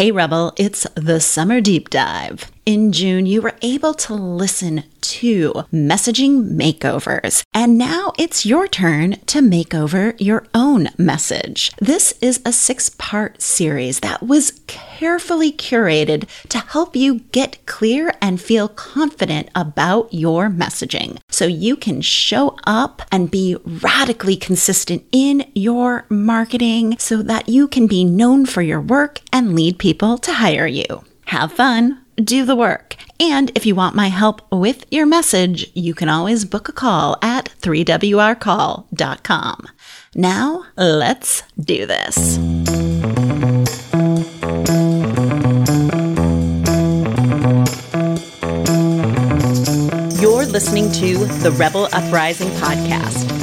Hey Rebel, it's the Summer Deep Dive. In June, you were able to listen to messaging makeovers, and now it's your turn to make over your own message. This is a six part series that was carefully curated to help you get clear and feel confident about your messaging so you can show up and be radically consistent in your marketing so that you can be known for your work and lead people people to hire you. Have fun, do the work. And if you want my help with your message, you can always book a call at 3wrcall.com. Now, let's do this. You're listening to the Rebel Uprising podcast.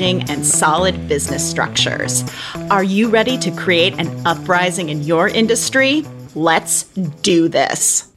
and solid business structures. Are you ready to create an uprising in your industry? Let's do this.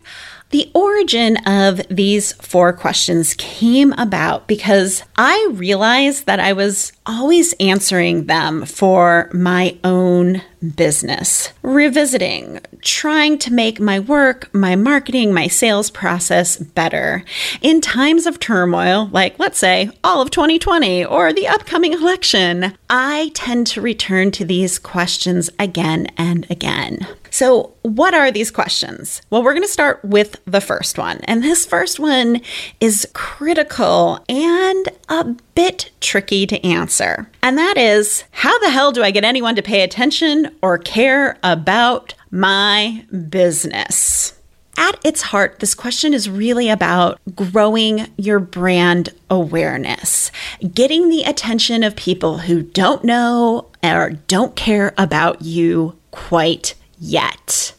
The origin of these four questions came about because I realized that I was always answering them for my own business, revisiting, trying to make my work, my marketing, my sales process better. In times of turmoil, like let's say all of 2020 or the upcoming election, I tend to return to these questions again and again. So, what are these questions? Well, we're going to start with the first one. And this first one is critical and a bit tricky to answer. And that is how the hell do I get anyone to pay attention or care about my business? At its heart, this question is really about growing your brand awareness, getting the attention of people who don't know or don't care about you quite yet.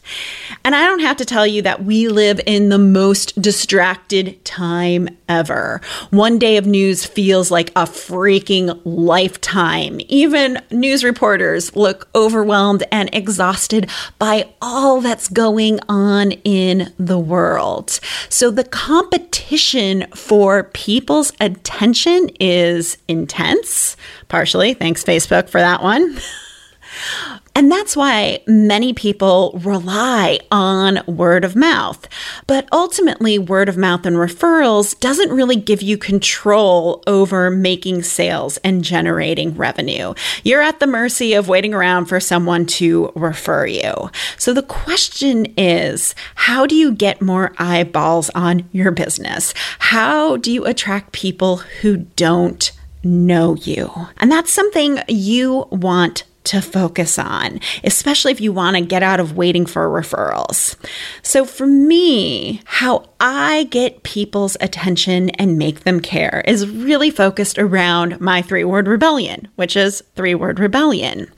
And I don't have to tell you that we live in the most distracted time ever. One day of news feels like a freaking lifetime. Even news reporters look overwhelmed and exhausted by all that's going on in the world. So the competition for people's attention is intense, partially. Thanks, Facebook, for that one. And that's why many people rely on word of mouth. But ultimately, word of mouth and referrals doesn't really give you control over making sales and generating revenue. You're at the mercy of waiting around for someone to refer you. So the question is how do you get more eyeballs on your business? How do you attract people who don't know you? And that's something you want to focus on, especially if you want to get out of waiting for referrals. So, for me, how I get people's attention and make them care is really focused around my three word rebellion, which is three word rebellion.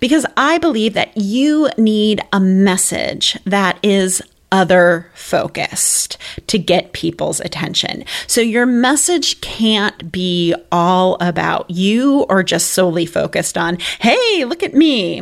Because I believe that you need a message that is other focused to get people's attention. So your message can't be all about you or just solely focused on, hey, look at me.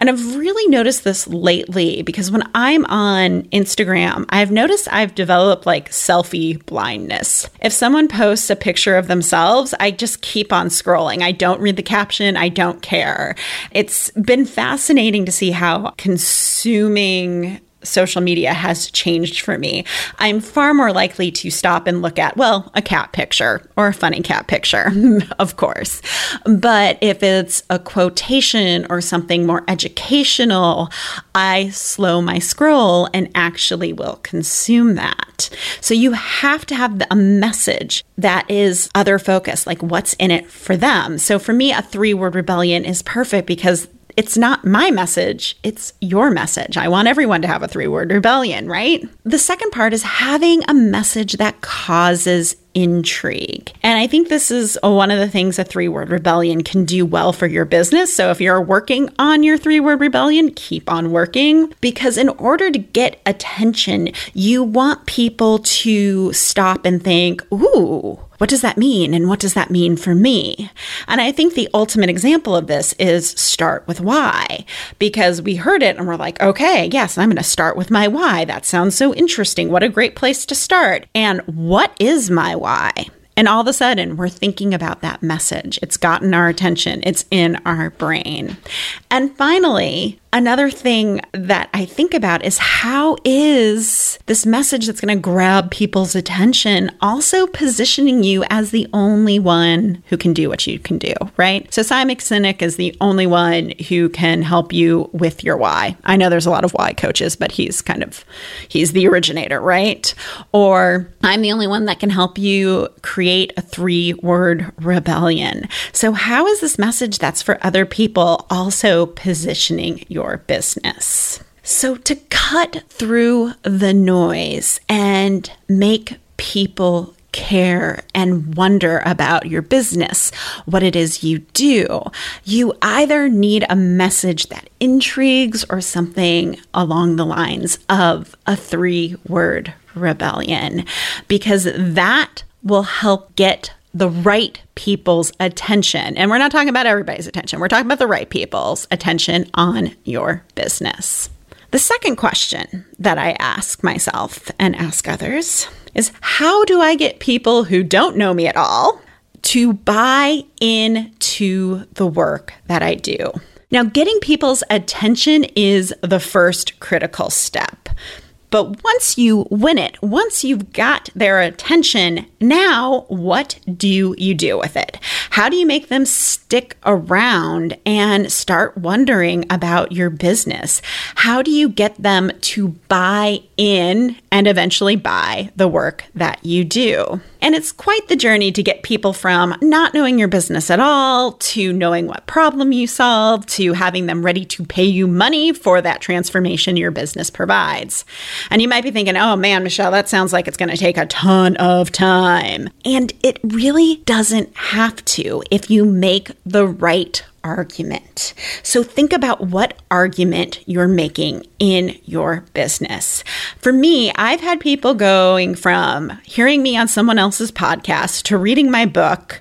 And I've really noticed this lately because when I'm on Instagram, I've noticed I've developed like selfie blindness. If someone posts a picture of themselves, I just keep on scrolling. I don't read the caption, I don't care. It's been fascinating to see how consuming social media has changed for me. I'm far more likely to stop and look at, well, a cat picture or a funny cat picture, of course. But if it's a quotation or something more educational, I slow my scroll and actually will consume that. So you have to have a message that is other focused, like what's in it for them. So for me, a three word rebellion is perfect because it's not my message, it's your message. I want everyone to have a three word rebellion, right? The second part is having a message that causes intrigue. And I think this is one of the things a three word rebellion can do well for your business. So if you're working on your three word rebellion, keep on working because in order to get attention, you want people to stop and think, ooh, what does that mean? And what does that mean for me? And I think the ultimate example of this is start with why, because we heard it and we're like, okay, yes, I'm going to start with my why. That sounds so interesting. What a great place to start. And what is my why? And all of a sudden, we're thinking about that message. It's gotten our attention, it's in our brain. And finally, Another thing that I think about is how is this message that's going to grab people's attention also positioning you as the only one who can do what you can do, right? So Simon Sinek is the only one who can help you with your why. I know there's a lot of why coaches, but he's kind of he's the originator, right? Or I'm the only one that can help you create a three-word rebellion. So how is this message that's for other people also positioning you? Your business. So, to cut through the noise and make people care and wonder about your business, what it is you do, you either need a message that intrigues or something along the lines of a three word rebellion, because that will help get the right people's attention. And we're not talking about everybody's attention, we're talking about the right people's attention on your business. The second question that I ask myself and ask others is how do I get people who don't know me at all to buy into the work that I do? Now, getting people's attention is the first critical step. But once you win it, once you've got their attention, now what do you do with it? How do you make them stick around and start wondering about your business? How do you get them to buy in and eventually buy the work that you do? And it's quite the journey to get people from not knowing your business at all to knowing what problem you solve to having them ready to pay you money for that transformation your business provides. And you might be thinking, oh man, Michelle, that sounds like it's going to take a ton of time. And it really doesn't have to if you make the right argument. So think about what argument you're making in your business. For me, I've had people going from hearing me on someone else's podcast to reading my book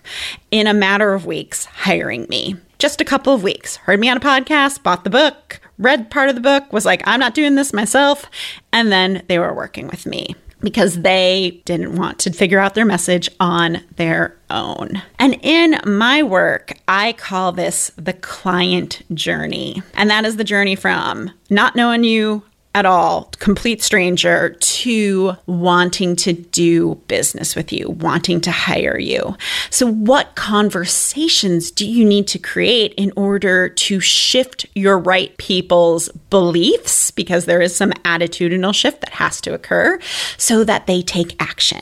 in a matter of weeks, hiring me. Just a couple of weeks. Heard me on a podcast, bought the book, read part of the book, was like, I'm not doing this myself. And then they were working with me because they didn't want to figure out their message on their own. And in my work, I call this the client journey. And that is the journey from not knowing you at all, complete stranger, to wanting to do business with you, wanting to hire you. So, what conversations do you need to create in order to shift your right people's beliefs? Because there is some attitudinal shift that has to occur so that they take action.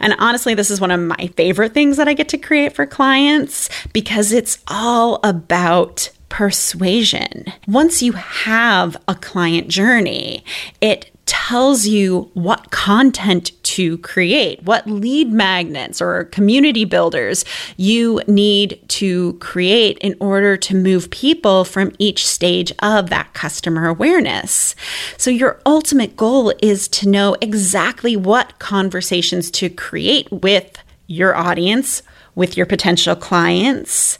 And honestly, this is one of my favorite things that I get to create for clients because it's all about persuasion. Once you have a client journey, it tells you what content to create, what lead magnets or community builders you need to create in order to move people from each stage of that customer awareness. So, your ultimate goal is to know exactly what conversations to create with your audience with your potential clients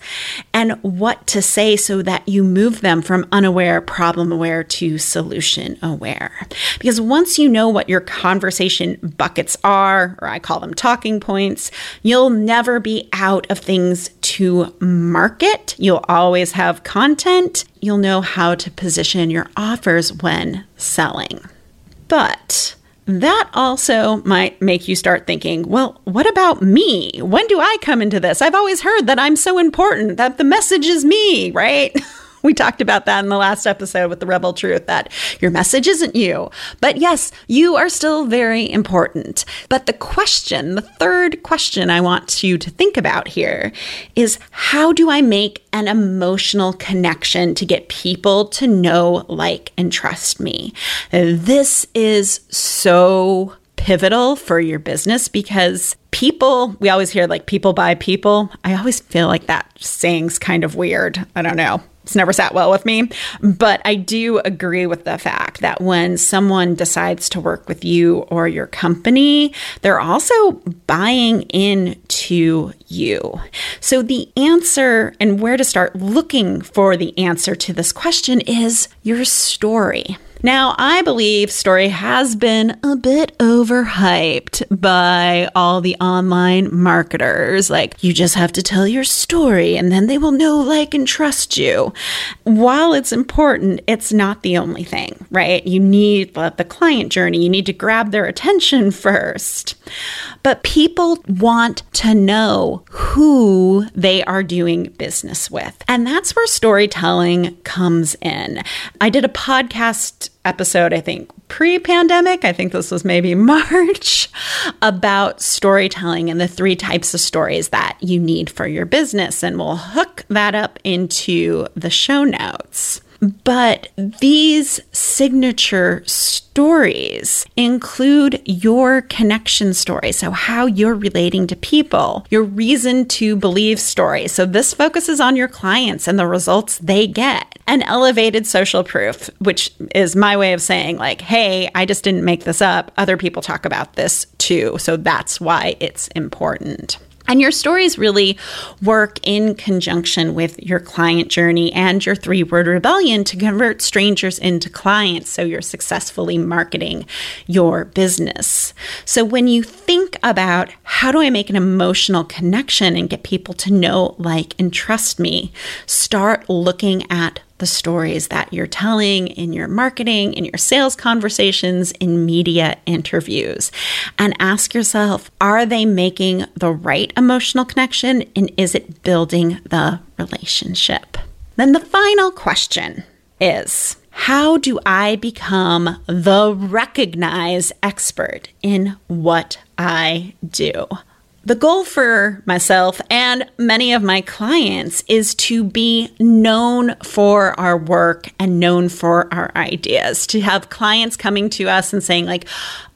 and what to say so that you move them from unaware, problem aware to solution aware. Because once you know what your conversation buckets are, or I call them talking points, you'll never be out of things to market. You'll always have content. You'll know how to position your offers when selling. But that also might make you start thinking, well, what about me? When do I come into this? I've always heard that I'm so important, that the message is me, right? We talked about that in the last episode with the Rebel Truth that your message isn't you. But yes, you are still very important. But the question, the third question I want you to think about here is how do I make an emotional connection to get people to know, like, and trust me? This is so pivotal for your business because people, we always hear like people buy people. I always feel like that saying's kind of weird. I don't know. It's never sat well with me. But I do agree with the fact that when someone decides to work with you or your company, they're also buying into you. So the answer and where to start looking for the answer to this question is your story. Now, I believe Story has been a bit overhyped by all the online marketers. Like, you just have to tell your story and then they will know, like, and trust you. While it's important, it's not the only thing, right? You need the client journey, you need to grab their attention first. But people want to know who they are doing business with. And that's where storytelling comes in. I did a podcast episode, I think pre pandemic, I think this was maybe March, about storytelling and the three types of stories that you need for your business. And we'll hook that up into the show notes. But these signature stories include your connection story. So, how you're relating to people, your reason to believe story. So, this focuses on your clients and the results they get. And elevated social proof, which is my way of saying, like, hey, I just didn't make this up. Other people talk about this too. So, that's why it's important. And your stories really work in conjunction with your client journey and your three word rebellion to convert strangers into clients so you're successfully marketing your business. So when you think about how do I make an emotional connection and get people to know, like, and trust me, start looking at the stories that you're telling in your marketing, in your sales conversations, in media interviews. And ask yourself are they making the right emotional connection? And is it building the relationship? Then the final question is how do I become the recognized expert in what I do? The goal for myself and many of my clients is to be known for our work and known for our ideas. To have clients coming to us and saying, like,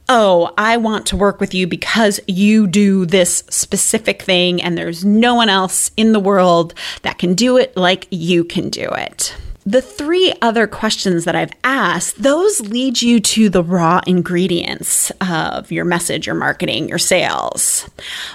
oh, I want to work with you because you do this specific thing, and there's no one else in the world that can do it like you can do it. The three other questions that I've asked, those lead you to the raw ingredients of your message, your marketing, your sales.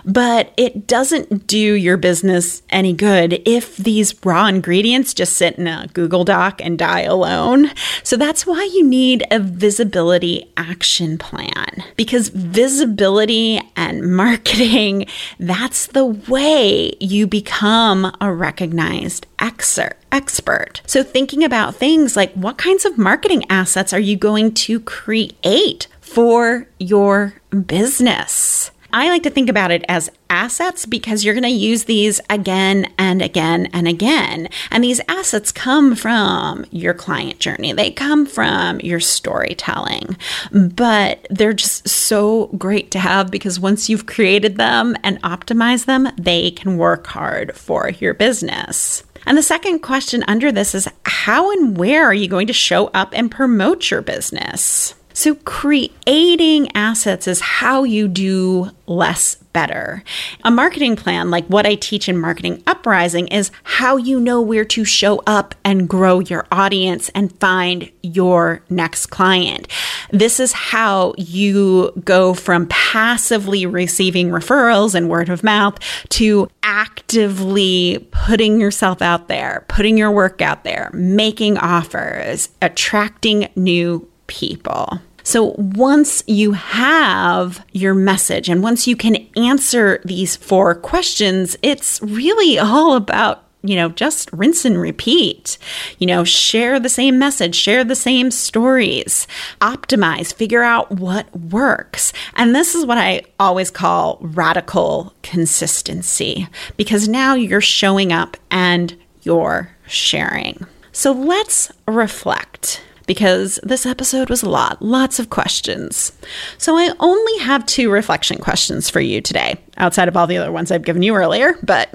But it doesn't do your business any good if these raw ingredients just sit in a Google Doc and die alone. So that's why you need a visibility action plan because visibility and marketing, that's the way you become a recognized expert. So, thinking about things like what kinds of marketing assets are you going to create for your business? I like to think about it as assets because you're going to use these again and again and again. And these assets come from your client journey, they come from your storytelling. But they're just so great to have because once you've created them and optimized them, they can work hard for your business. And the second question under this is how and where are you going to show up and promote your business? So, creating assets is how you do less better. A marketing plan, like what I teach in Marketing Uprising, is how you know where to show up and grow your audience and find your next client. This is how you go from passively receiving referrals and word of mouth to actively putting yourself out there, putting your work out there, making offers, attracting new people. So once you have your message and once you can answer these four questions, it's really all about you know, just rinse and repeat. You know, share the same message, share the same stories, optimize, figure out what works. And this is what I always call radical consistency because now you're showing up and you're sharing. So let's reflect because this episode was a lot, lots of questions. So I only have two reflection questions for you today, outside of all the other ones I've given you earlier, but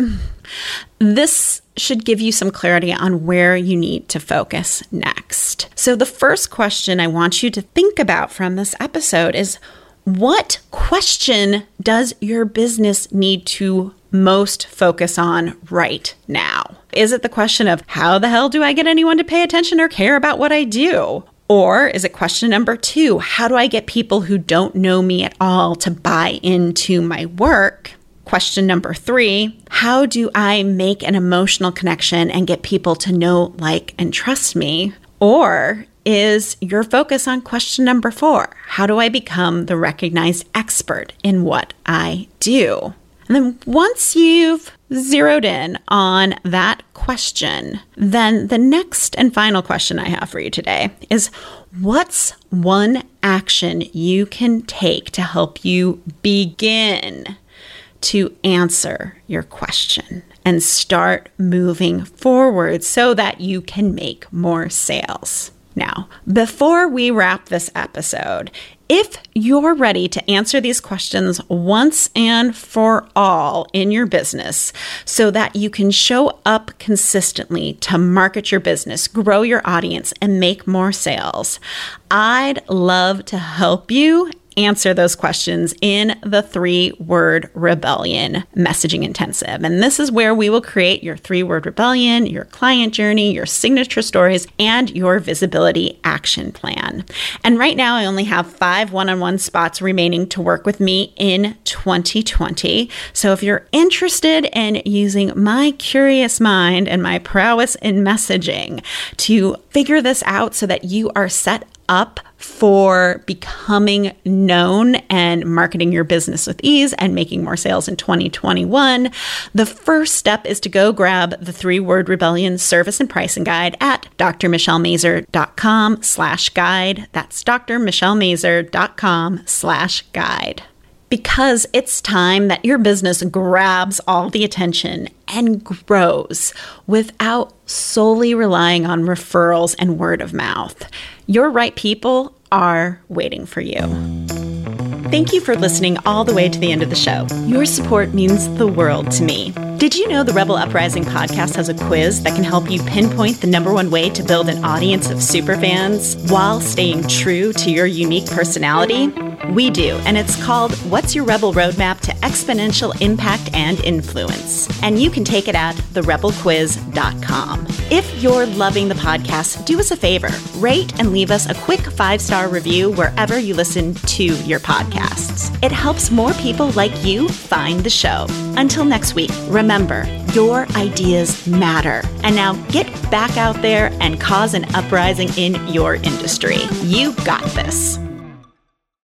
this should give you some clarity on where you need to focus next. So the first question I want you to think about from this episode is what question does your business need to most focus on right now? Is it the question of how the hell do I get anyone to pay attention or care about what I do? Or is it question number two? How do I get people who don't know me at all to buy into my work? Question number three How do I make an emotional connection and get people to know, like, and trust me? Or is your focus on question number four How do I become the recognized expert in what I do? And then once you've zeroed in on that question, then the next and final question I have for you today is what's one action you can take to help you begin to answer your question and start moving forward so that you can make more sales? Now, before we wrap this episode, if you're ready to answer these questions once and for all in your business so that you can show up consistently to market your business, grow your audience, and make more sales, I'd love to help you answer those questions in the three word rebellion messaging intensive. And this is where we will create your three word rebellion, your client journey, your signature stories, and your visibility action plan. And right now, I only have five one on one spots remaining to work with me in 2020. So if you're interested in using my curious mind and my prowess in messaging to figure this out so that you are set up for becoming known and marketing your business with ease and making more sales in 2021, the first step is to go grab the three word rebellion service and pricing guide at drmichellemazur.com slash guide. That's drmichellemazur.com slash guide because it's time that your business grabs all the attention and grows without solely relying on referrals and word of mouth. Your right people are waiting for you. Thank you for listening all the way to the end of the show. Your support means the world to me. Did you know the Rebel Uprising podcast has a quiz that can help you pinpoint the number one way to build an audience of superfans while staying true to your unique personality? We do, and it's called What's Your Rebel Roadmap to Exponential Impact and Influence? And you can take it at therebelquiz.com. If you're loving the podcast, do us a favor rate and leave us a quick five star review wherever you listen to your podcasts. It helps more people like you find the show. Until next week, remember your ideas matter. And now get back out there and cause an uprising in your industry. You got this.